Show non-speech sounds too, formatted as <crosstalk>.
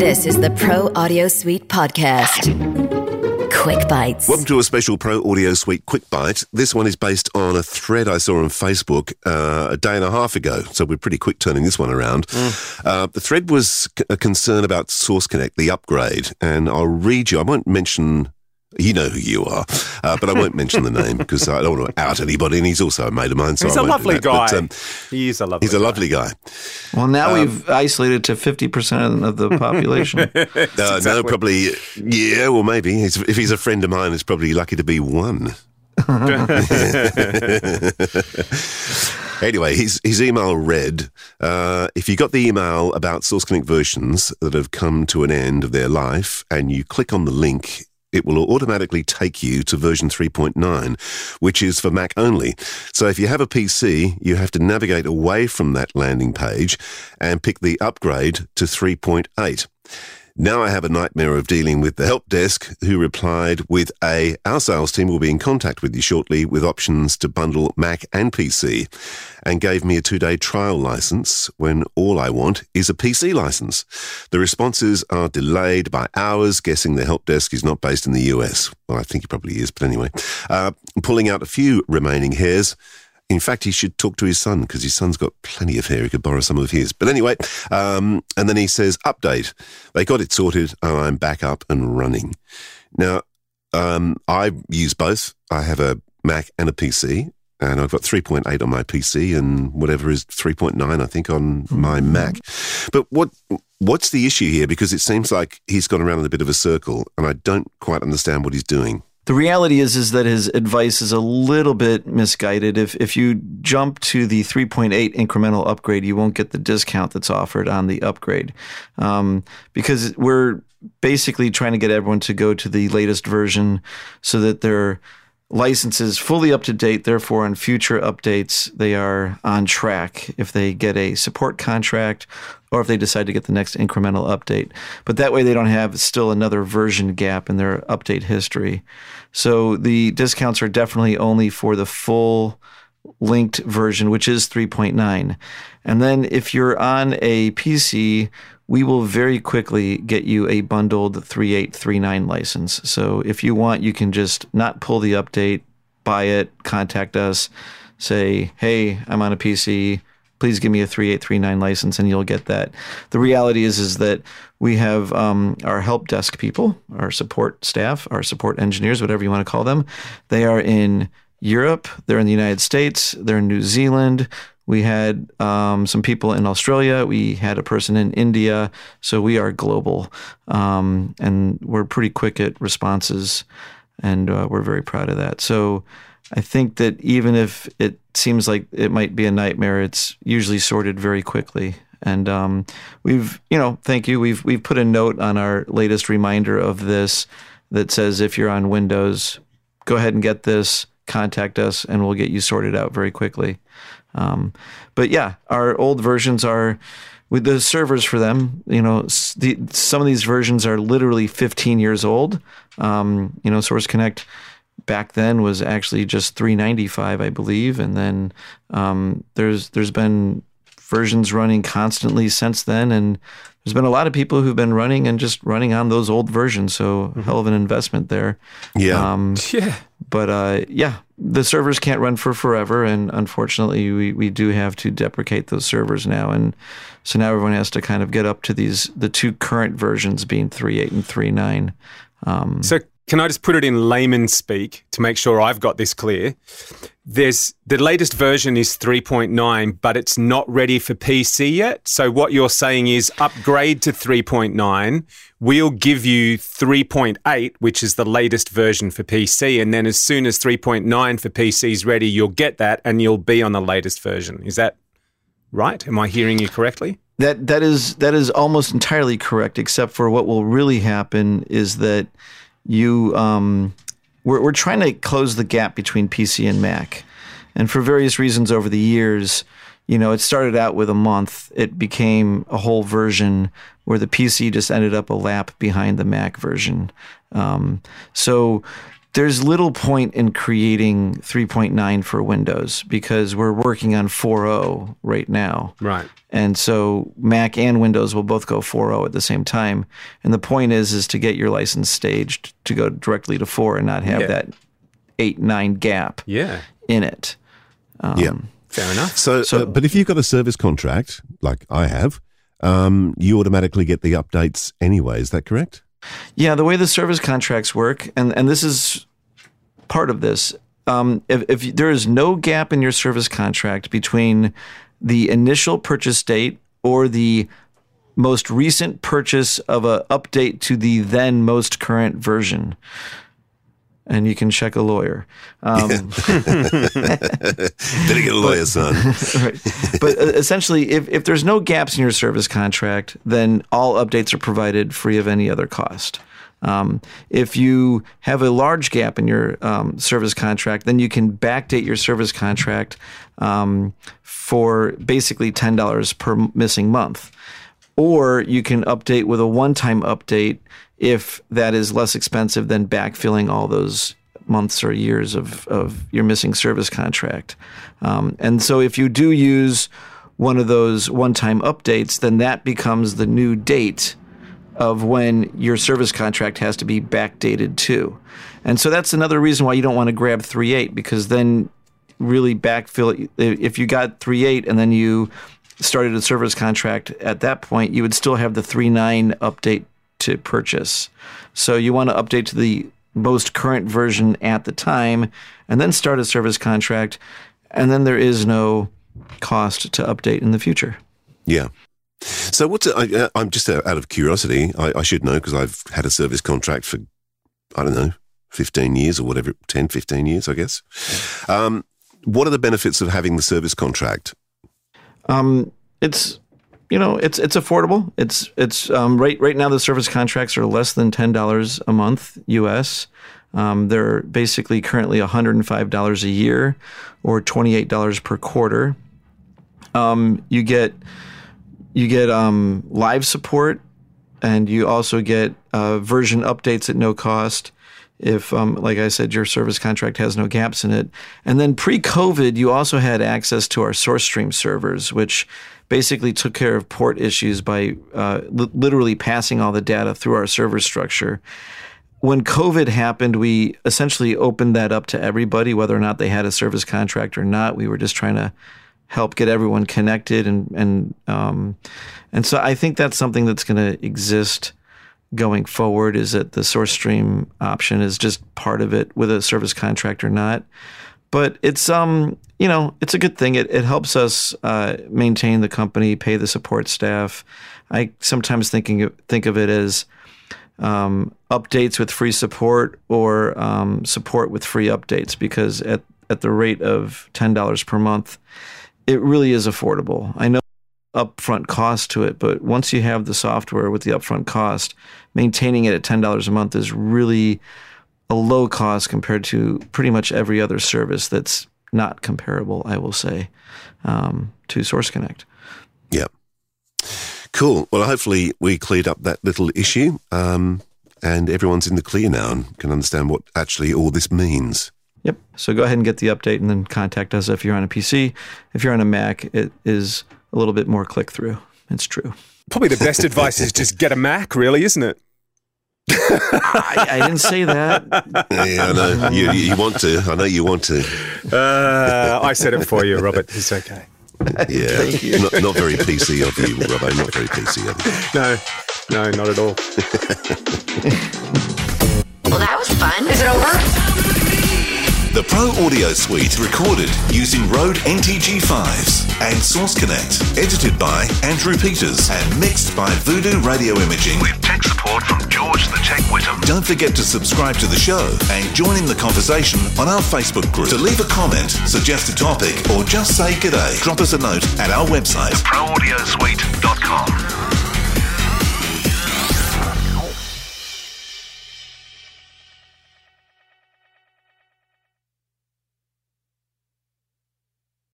This is the Pro Audio Suite podcast. Quick Bites. Welcome to a special Pro Audio Suite Quick Bite. This one is based on a thread I saw on Facebook uh, a day and a half ago, so we're pretty quick turning this one around. Uh, the thread was c- a concern about Source Connect, the upgrade, and I'll read you. I won't mention. You know who you are, uh, but I won't mention the name because I don't want to out anybody. And he's also a mate of mine, so He's I a lovely that. guy. But, um, he is a lovely. he's a lovely guy. Well, now Um, we've isolated to 50% of the population. <laughs> Uh, No, probably. Yeah, well, maybe He's- if he's a friend of mine, it's probably lucky to be one. <laughs> anyway, his his email read: uh, If you got the email about Source Connect versions that have come to an end of their life, and you click on the link. It will automatically take you to version 3.9, which is for Mac only. So if you have a PC, you have to navigate away from that landing page and pick the upgrade to 3.8. Now I have a nightmare of dealing with the help desk who replied with a, our sales team will be in contact with you shortly with options to bundle Mac and PC and gave me a two day trial license when all I want is a PC license. The responses are delayed by hours, guessing the help desk is not based in the US. Well, I think he probably is, but anyway, uh, pulling out a few remaining hairs. In fact, he should talk to his son because his son's got plenty of hair. He could borrow some of his. But anyway, um, and then he says, update. They got it sorted and I'm back up and running. Now, um, I use both. I have a Mac and a PC. And I've got 3.8 on my PC and whatever is 3.9, I think, on my Mac. But what what's the issue here? Because it seems like he's gone around in a bit of a circle, and I don't quite understand what he's doing. The reality is is that his advice is a little bit misguided. If if you jump to the 3.8 incremental upgrade, you won't get the discount that's offered on the upgrade, um, because we're basically trying to get everyone to go to the latest version so that their license is fully up to date. Therefore, on future updates, they are on track if they get a support contract or if they decide to get the next incremental update. But that way, they don't have still another version gap in their update history. So the discounts are definitely only for the full linked version, which is 3.9. And then if you're on a PC, we will very quickly get you a bundled 3839 license. So if you want, you can just not pull the update, buy it, contact us, say, hey, I'm on a PC. Please give me a 3839 license and you'll get that. The reality is is that we have um, our help desk people, our support staff, our support engineers, whatever you want to call them. They are in Europe, they're in the United States, they're in New Zealand. We had um, some people in Australia. We had a person in India. So we are global, um, and we're pretty quick at responses, and uh, we're very proud of that. So I think that even if it seems like it might be a nightmare, it's usually sorted very quickly. And um, we've, you know, thank you. We've we've put a note on our latest reminder of this that says if you're on Windows, go ahead and get this. Contact us, and we'll get you sorted out very quickly. Um, but yeah, our old versions are with the servers for them. You know, the, some of these versions are literally 15 years old. Um, you know, Source Connect back then was actually just 395, I believe, and then um, there's there's been versions running constantly since then, and there's been a lot of people who've been running and just running on those old versions. So a hell of an investment there. Yeah. Um, <laughs> Yeah. but uh, yeah, the servers can't run for forever, and unfortunately, we, we do have to deprecate those servers now, and so now everyone has to kind of get up to these the two current versions being three eight and three nine. Um, So can I just put it in layman speak to make sure I've got this clear? There's the latest version is 3.9, but it's not ready for PC yet. So what you're saying is upgrade to 3.9. We'll give you 3.8, which is the latest version for PC, and then as soon as 3.9 for PC is ready, you'll get that and you'll be on the latest version. Is that right? Am I hearing you correctly? That that is that is almost entirely correct, except for what will really happen is that you um, we're we're trying to close the gap between PC and Mac, and for various reasons over the years, you know, it started out with a month, it became a whole version where the PC just ended up a lap behind the Mac version. Um, so there's little point in creating 3.9 for Windows because we're working on 4.0 right now. Right. And so Mac and Windows will both go 4.0 at the same time. And the point is is to get your license staged to go directly to 4 and not have Yeah. that 8 9 gap Yeah. in it. yeah. Fair enough. So, uh, but if you've got a service contract, like I have, um, you automatically get the updates anyway. Is that correct? Yeah, the way the service contracts work, and, and this is part of this. Um, if, if there is no gap in your service contract between the initial purchase date or the most recent purchase of a update to the then most current version, and you can check a lawyer. Um, <laughs> Better get a lawyer, son. <laughs> right. But uh, essentially, if, if there's no gaps in your service contract, then all updates are provided free of any other cost. Um, if you have a large gap in your um, service contract, then you can backdate your service contract um, for basically $10 per missing month. Or you can update with a one time update if that is less expensive than backfilling all those months or years of, of your missing service contract. Um, and so if you do use one of those one time updates, then that becomes the new date of when your service contract has to be backdated to. And so that's another reason why you don't want to grab 3.8 because then really backfill if you got 3.8 and then you started a service contract at that point, you would still have the 3.9 update to purchase. So you want to update to the most current version at the time and then start a service contract and then there is no cost to update in the future. Yeah. So what's I, uh, I'm just out of curiosity. I, I should know because I've had a service contract for I don't know 15 years or whatever 10 15 years I guess. Um, what are the benefits of having the service contract? Um, it's you know it's it's affordable. It's it's um, right right now the service contracts are less than ten dollars a month U.S. Um, they're basically currently one hundred and five dollars a year, or twenty eight dollars per quarter. Um, you get you get um, live support, and you also get uh, version updates at no cost. If, um, like I said, your service contract has no gaps in it. And then pre COVID, you also had access to our SourceStream servers, which basically took care of port issues by uh, li- literally passing all the data through our server structure. When COVID happened, we essentially opened that up to everybody, whether or not they had a service contract or not. We were just trying to help get everyone connected, and and um, and so I think that's something that's going to exist going forward. Is that the source stream option is just part of it, with a service contract or not. But it's um you know it's a good thing. It it helps us uh, maintain the company, pay the support staff. I sometimes thinking think of it as um, updates with free support or um, support with free updates because at at the rate of ten dollars per month, it really is affordable. I know upfront cost to it, but once you have the software with the upfront cost, maintaining it at ten dollars a month is really a low cost compared to pretty much every other service that's not comparable. I will say um, to Source Connect. Yeah. Cool. Well, hopefully we cleared up that little issue, um, and everyone's in the clear now and can understand what actually all this means. Yep. So go ahead and get the update and then contact us if you're on a PC. If you're on a Mac, it is a little bit more click through. It's true. Probably the best advice is just get a Mac, really, isn't it? I, I didn't say that. Yeah, I know. you, you want to. I know you want to. Uh, I said it for you, Robert. It's okay. Yeah. Not, not very PC of you, Robert. Not very PC of you. No, no, not at all. Well, that was fun. Is it over? The Pro Audio Suite recorded using Rode NTG5s and Source Connect. Edited by Andrew Peters and mixed by Voodoo Radio Imaging. With tech support from George the Tech Whittam. Don't forget to subscribe to the show and join in the conversation on our Facebook group. To leave a comment, suggest a topic, or just say g'day, drop us a note at our website, theproaudiosuite.com.